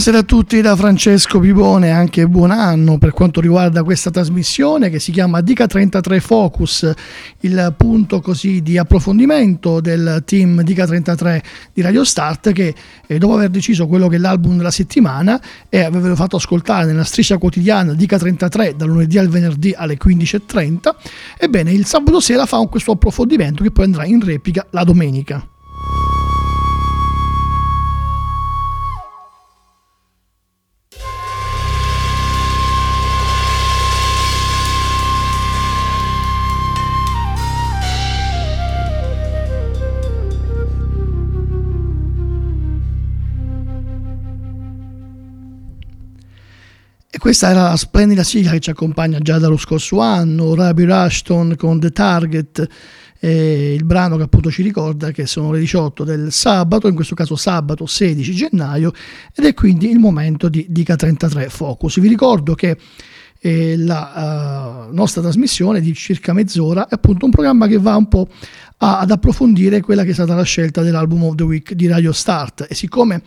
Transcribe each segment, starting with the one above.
Buonasera a tutti da Francesco Pipone, anche buon anno per quanto riguarda questa trasmissione che si chiama Dica 33 Focus, il punto così di approfondimento del team Dica 33 di Radio Start che eh, dopo aver deciso quello che è l'album della settimana e avervelo fatto ascoltare nella striscia quotidiana Dica 33 dal lunedì al venerdì alle 15.30, ebbene il sabato sera fa questo approfondimento che poi andrà in replica la domenica. Questa era la splendida sigla che ci accompagna già dallo scorso anno, Rabi Rushton con The Target, eh, il brano che appunto ci ricorda che sono le 18 del sabato, in questo caso sabato 16 gennaio, ed è quindi il momento di Dica 33 Focus. Vi ricordo che eh, la uh, nostra trasmissione di circa mezz'ora è appunto un programma che va un po' ad approfondire quella che è stata la scelta dell'album of the week di Radio Start e siccome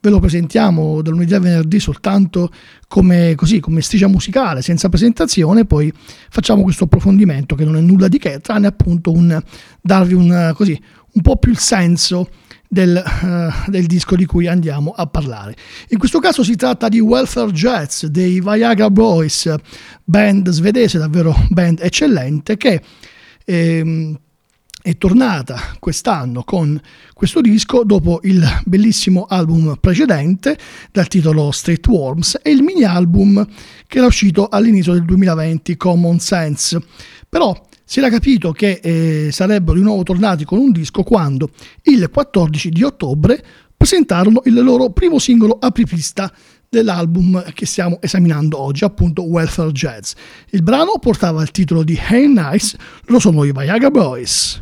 ve lo presentiamo dal lunedì al venerdì soltanto come, così, come striscia musicale, senza presentazione, poi facciamo questo approfondimento che non è nulla di che, tranne appunto un, darvi un, così, un po' più il senso del, uh, del, disco di cui andiamo a parlare. In questo caso si tratta di Welfare Jets dei Viagra Boys, band svedese, davvero band eccellente, che ehm, è tornata quest'anno con questo disco dopo il bellissimo album precedente dal titolo Street Worms e il mini album che era uscito all'inizio del 2020 Common Sense. Però si era capito che eh, sarebbero di nuovo tornati con un disco quando il 14 di ottobre presentarono il loro primo singolo apripista dell'album che stiamo esaminando oggi, appunto Welfare Jazz. Il brano portava il titolo di Hey Nice, lo sono i Viagra Boys.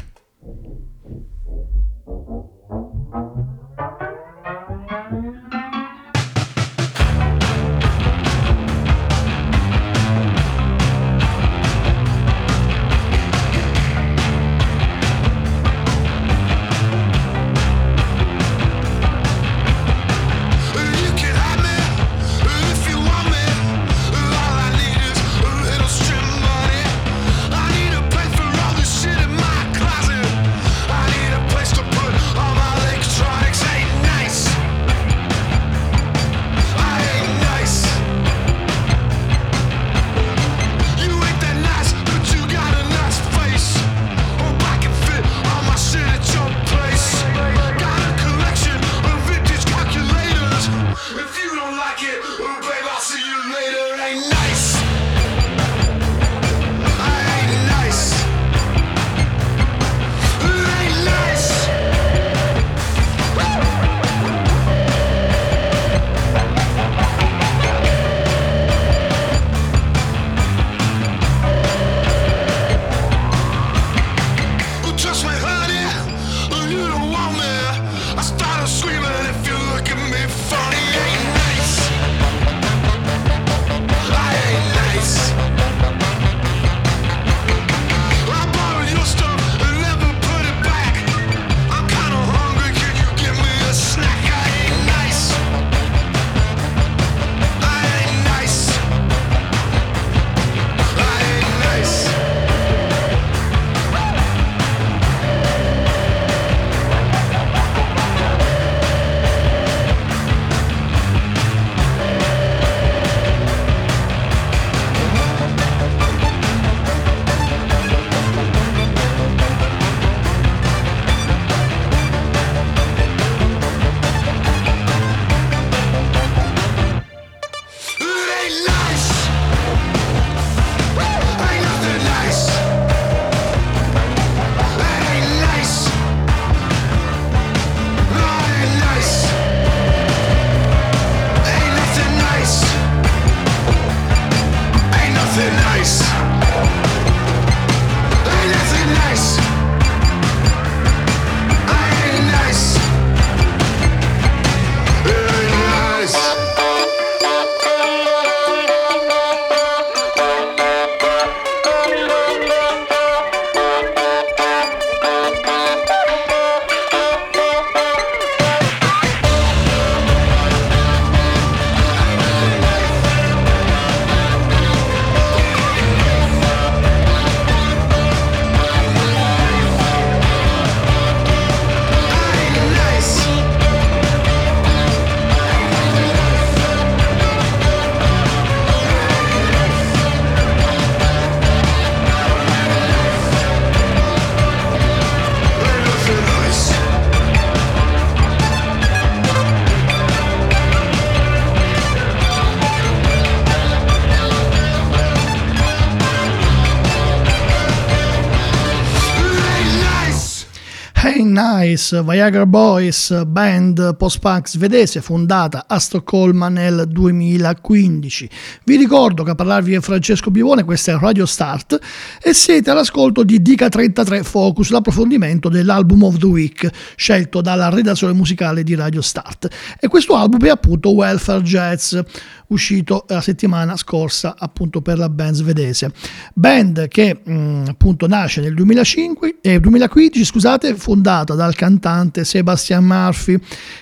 Nice, Viagra Boys, band post-punk svedese fondata a Stoccolma nel 2015. Vi ricordo che a parlarvi è Francesco Bivone, questa è Radio Start e siete all'ascolto di Dica 33 Focus, l'approfondimento dell'album of the week scelto dalla redazione musicale di Radio Start. E questo album è appunto Welfare Jazz, uscito la settimana scorsa appunto per la band svedese. Band che mh, mm, appunto nasce nel 2005, eh, 2015, scusate, fondata dal cantante Sebastian Murphy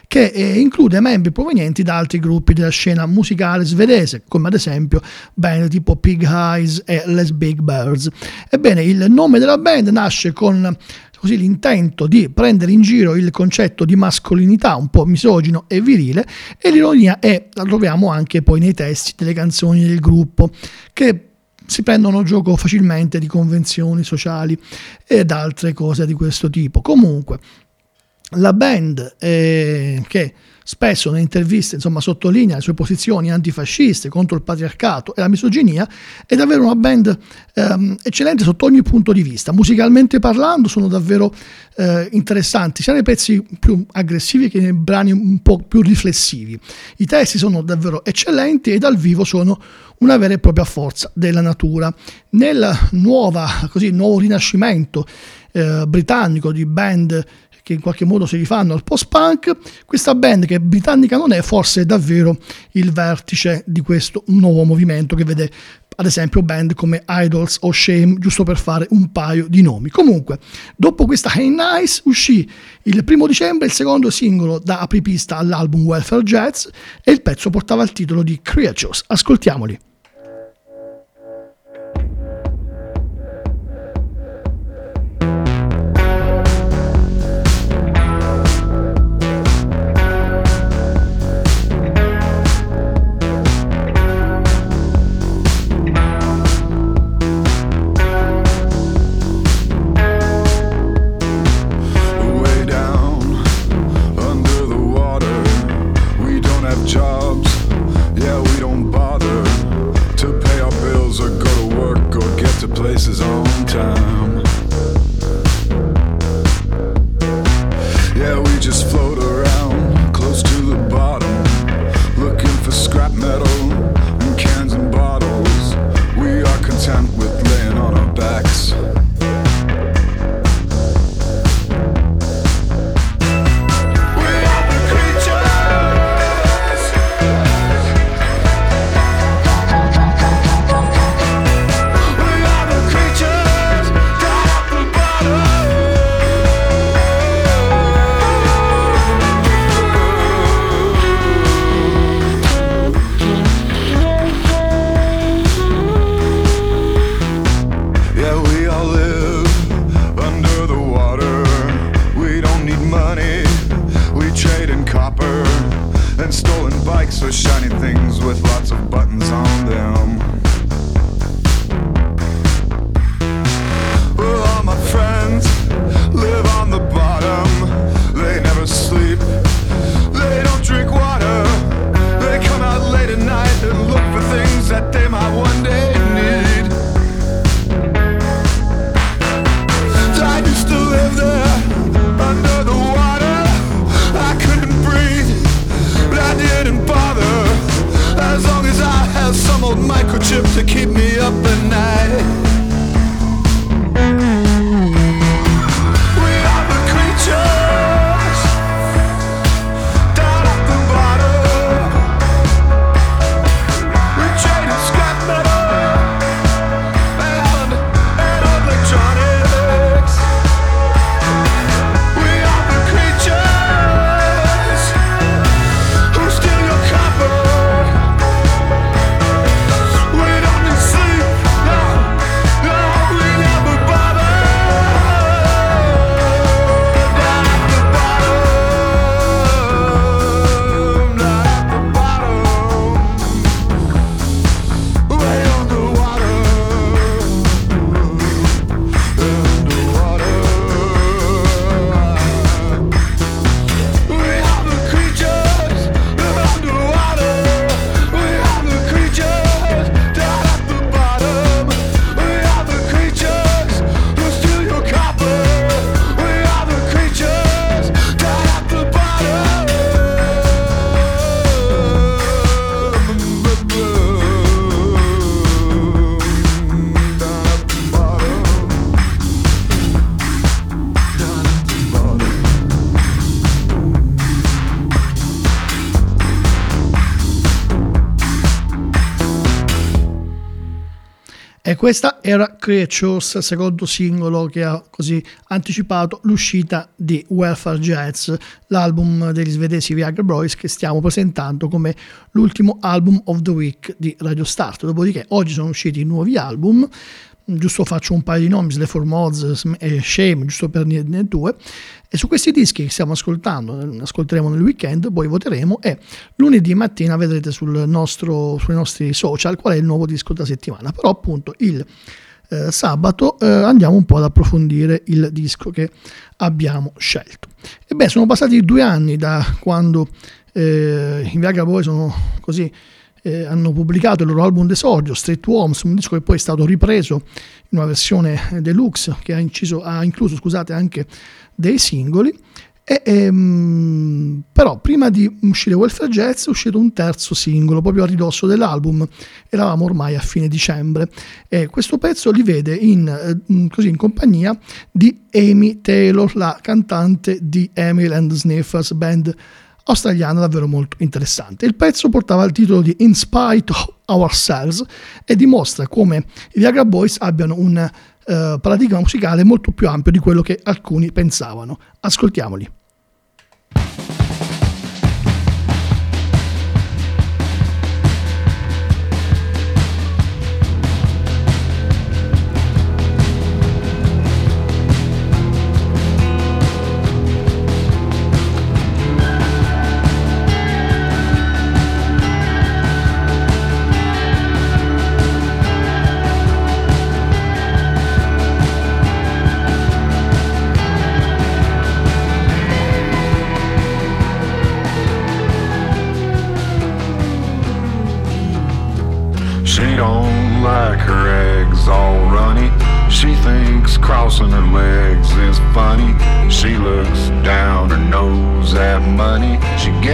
che eh, include membri provenienti da altri gruppi della scena musicale svedese, come ad esempio band tipo Pig Eyes e Les Big Birds. Ebbene, il nome della band nasce con così l'intento di prendere in giro il concetto di mascolinità un po' misogino e virile e l'ironia è, la troviamo anche poi nei testi delle canzoni del gruppo che si prendono gioco facilmente di convenzioni sociali ed altre cose di questo tipo. Comunque, la band eh, che spesso nelle interviste insomma, sottolinea le sue posizioni antifasciste contro il patriarcato e la misoginia, è davvero una band ehm, eccellente sotto ogni punto di vista. Musicalmente parlando sono davvero eh, interessanti, sia nei pezzi più aggressivi che nei brani un po' più riflessivi. I testi sono davvero eccellenti e dal vivo sono una vera e propria forza della natura. Nel nuova, così, nuovo rinascimento eh, britannico di band che in qualche modo si rifanno al post-punk, questa band che britannica non è, forse è davvero il vertice di questo nuovo movimento che vede ad esempio band come Idols o Shame, giusto per fare un paio di nomi. Comunque, dopo questa Hey Nice uscì il primo dicembre il secondo singolo da apripista all'album Welfare Jazz e il pezzo portava il titolo di Creatures. Ascoltiamoli. I'll live. Questa era Creatures, secondo singolo che ha così anticipato l'uscita di Welfare Jazz, l'album degli svedesi Viagra Boys che stiamo presentando come l'ultimo album of the week di Radio Start. Dopodiché oggi sono usciti nuovi album, giusto faccio un paio di nomi, Slefor Mods e Shame, giusto per dirne due. E su questi dischi che stiamo ascoltando, ascolteremo nel weekend, poi voteremo e lunedì mattina vedrete nostro, sui nostri social qual è il nuovo disco da settimana. Però appunto il eh, sabato eh, andiamo un po' ad approfondire il disco che abbiamo scelto. E beh, sono passati due anni da quando eh, i Viagra Boy sono così eh, hanno pubblicato il loro album d'esordio, Street Worms, un disco che poi è stato ripreso in una versione deluxe che ha, inciso, ha incluso scusate, anche dei singoli. E, ehm, però prima di uscire Welfare Jazz è uscito un terzo singolo proprio a ridosso dell'album eravamo ormai a fine dicembre e questo pezzo li vede in, eh, così, in compagnia di Amy Taylor la cantante di Emil and Sniffers band australiana davvero molto interessante. Il pezzo portava il titolo di In Spite of Ourselves e dimostra come i Viagra Boys abbiano un uh, paradigma musicale molto più ampio di quello che alcuni pensavano. Ascoltiamoli.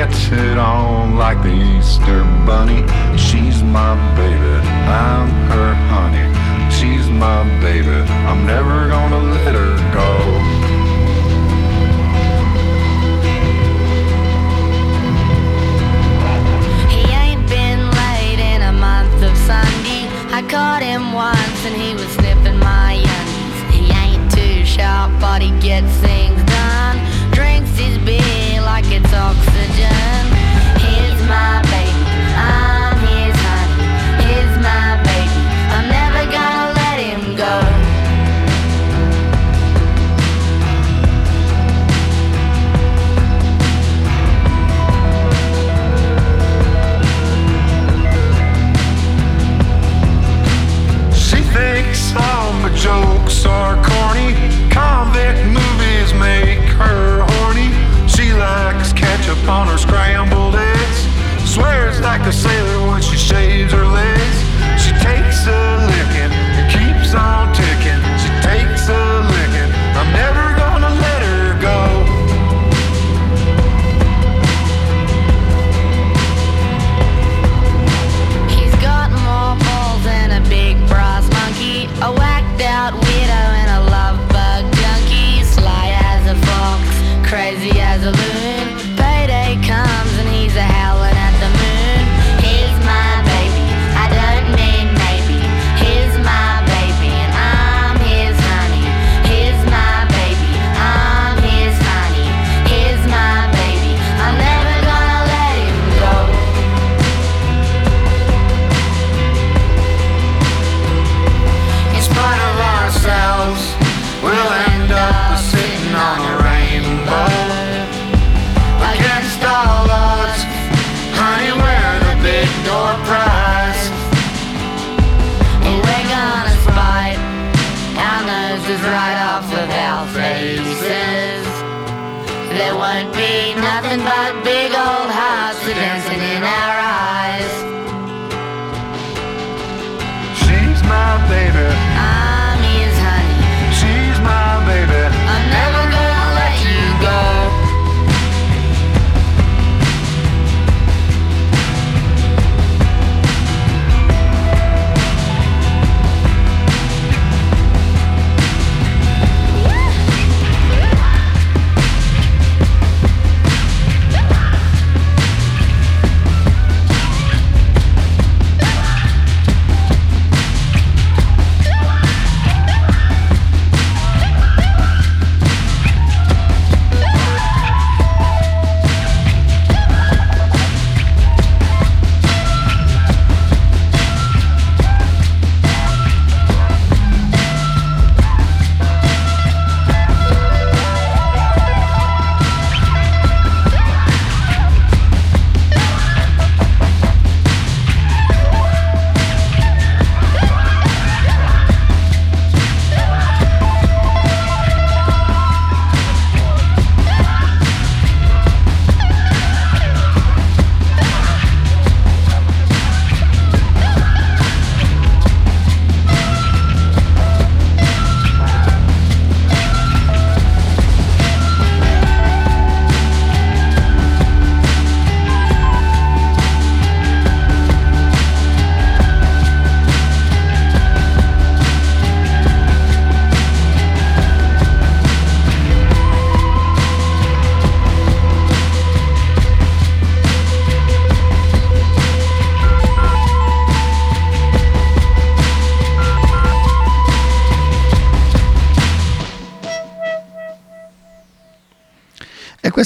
Gets it on like the Easter bunny. She's my baby, I'm her honey. She's my baby, I'm never gonna let her go. He ain't been late in a month of Sunday. I caught him once and he was sniffing my undies. He ain't too sharp, but he gets things done. Drinks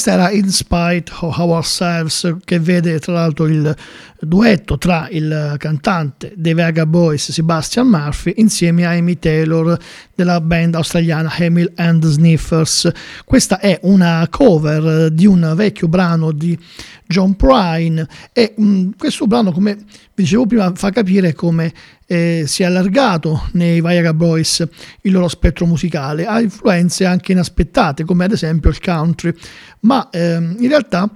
questa era In Spite of Ourselves, che vede tra l'altro il duetto tra il cantante dei Vega Boys Sebastian Murphy insieme a Amy Taylor della band australiana Hamil and Sniffers. Questa è una cover di un vecchio brano di John Prine e mh, mm, questo brano, come vi dicevo prima, fa capire come eh, si è allargato nei Viagra Boys il loro spettro musicale, ha influenze anche inaspettate, come ad esempio il country, ma ehm, in realtà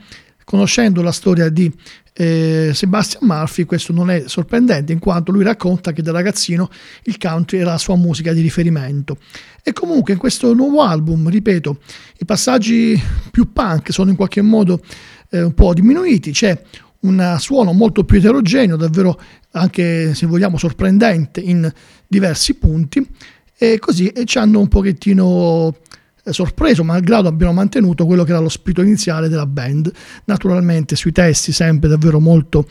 conoscendo la storia di eh, Sebastian Murphy questo non è sorprendente in quanto lui racconta che da ragazzino il country era la sua musica di riferimento. E comunque in questo nuovo album ripeto i passaggi più punk sono in qualche modo eh, un po' diminuiti c'è un suono molto più eterogeneo davvero anche se vogliamo sorprendente in diversi punti e così e ci hanno un pochettino sorpreso, malgrado abbiano mantenuto quello che era lo spirito iniziale della band. Naturalmente sui testi sempre davvero molto,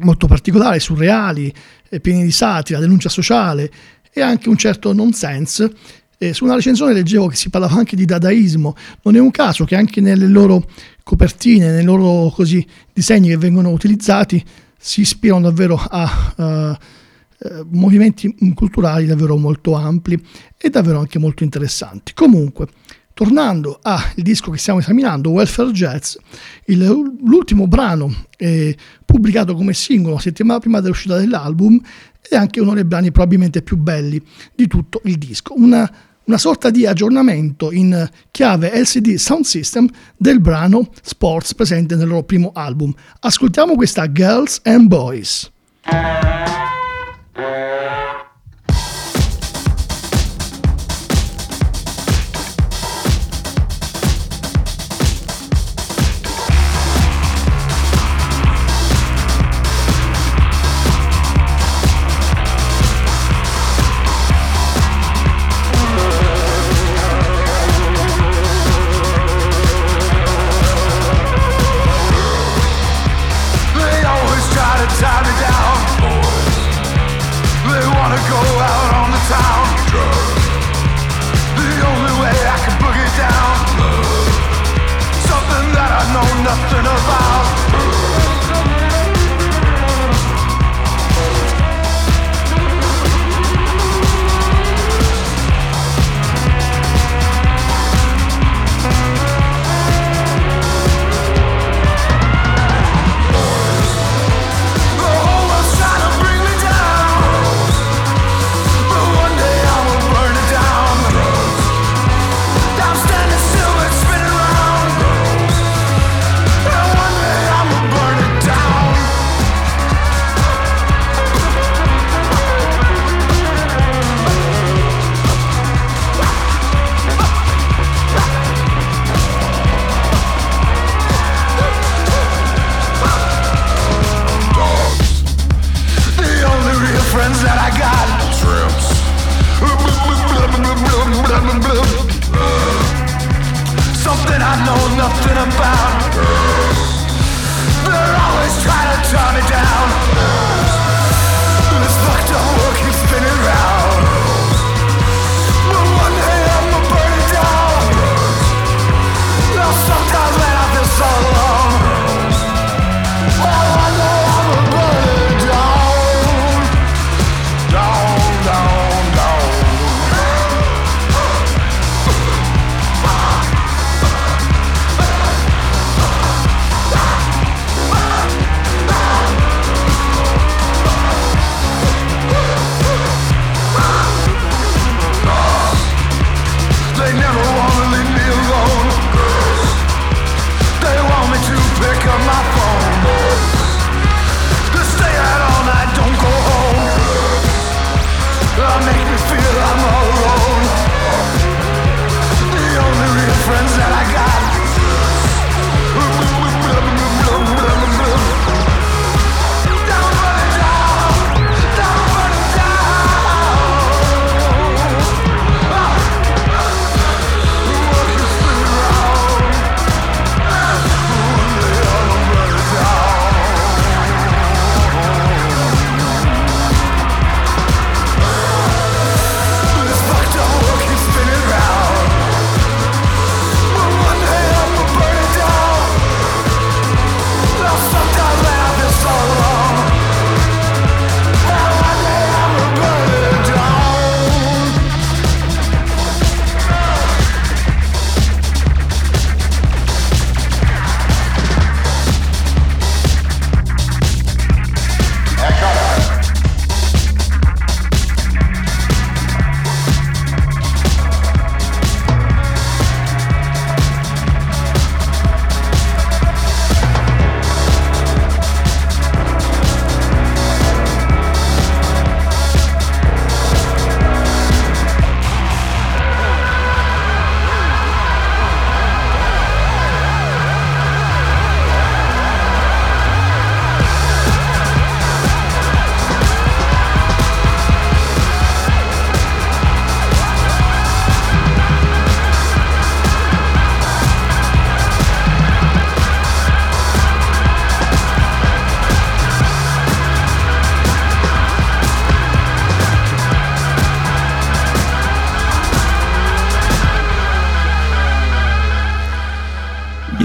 molto particolari, surreali, eh, pieni di satira, denuncia sociale e anche un certo nonsense. Eh, su una recensione leggevo che si parlava anche di dadaismo. Non è un caso che anche nelle loro copertine, nei loro così, disegni che vengono utilizzati, si ispirano davvero a uh, movimenti culturali davvero molto ampli e davvero anche molto interessanti. Comunque, tornando al disco che stiamo esaminando, Welfare Jazz, il, l'ultimo brano eh, pubblicato come singolo la settimana prima dell'uscita dell'album è anche uno dei brani probabilmente più belli di tutto il disco. Una, una sorta di aggiornamento in chiave LCD Sound System del brano Sports presente nel loro primo album. Ascoltiamo questa Girls and Boys. Yeah.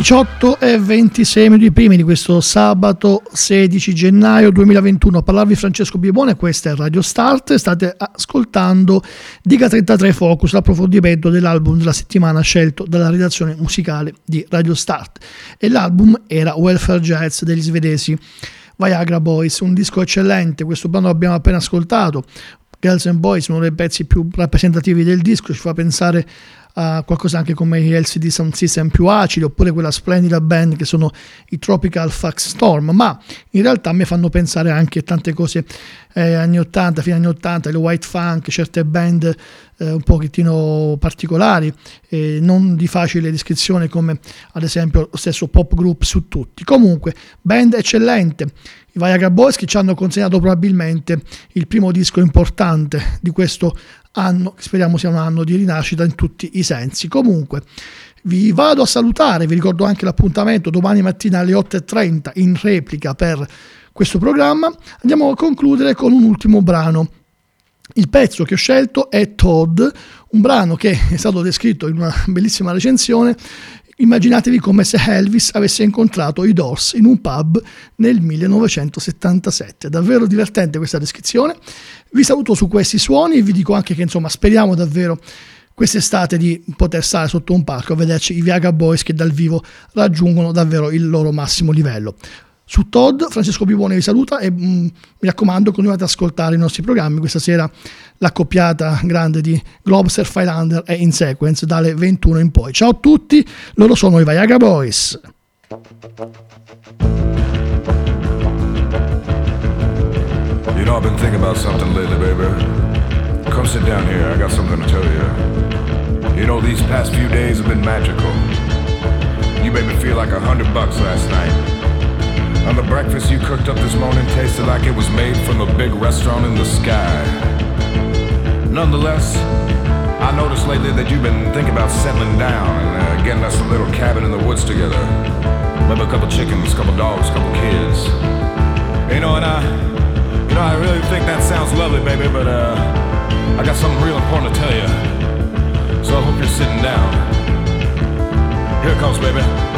18 e 26 minuti primi di questo sabato 16 gennaio 2021 a parlarvi Francesco Bibone, questa è Radio Start, state ascoltando Diga 33 Focus, l'approfondimento dell'album della settimana scelto dalla redazione musicale di Radio Start. E l'album era Welfare Jazz degli svedesi Viagra Boys, un disco eccellente, questo brano l'abbiamo appena ascoltato, Girls and Boys, uno dei pezzi più rappresentativi del disco, ci fa pensare a qualcosa anche come LCD Sound System più acidi oppure quella splendida band che sono i Tropical Fax Storm. Ma in realtà mi fanno pensare anche a tante cose eh, anni 80, fine anni 80, le white funk, certe band eh, un pochettino particolari eh, non di facile descrizione come ad esempio lo stesso pop group su tutti comunque band eccellente i Viagra Boys che ci hanno consegnato probabilmente il primo disco importante di questo anno, speriamo sia un anno di rinascita in tutti i sensi. Comunque, vi vado a salutare, vi ricordo anche l'appuntamento domani mattina alle 8.30 in replica per questo programma. Andiamo a concludere con un ultimo brano. Il pezzo che ho scelto è Todd, un brano che è stato descritto in una bellissima recensione Immaginatevi come se Elvis avesse incontrato i Doors in un pub nel 1977. Davvero divertente questa descrizione. Vi saluto su questi suoni e vi dico anche che insomma speriamo davvero quest'estate di poter stare sotto un palco a vederci i Viaga Boys che dal vivo raggiungono davvero il loro massimo livello. Su Todd, Francesco Pivone vi saluta e mm, mi raccomando continuate ad ascoltare i nostri programmi. Questa sera l'accoppiata grande di Globster Highlander è in sequence dalle 21 in poi. Ciao a tutti, loro sono i Viagra Boys. You know, I've been thinking about something lately, baby. Come sit down here, I got something to tell you. You know, these past few days have been magical. You made me feel like a hundred bucks last night. And the breakfast you cooked up this morning tasted like it was made from a big restaurant in the sky. Nonetheless, I noticed lately that you've been thinking about settling down and uh, getting us a little cabin in the woods together. Maybe a couple chickens, a couple dogs, a couple kids. You know, and I, you know, I really think that sounds lovely, baby, but uh, I got something real important to tell you. So I hope you're sitting down. Here it comes, baby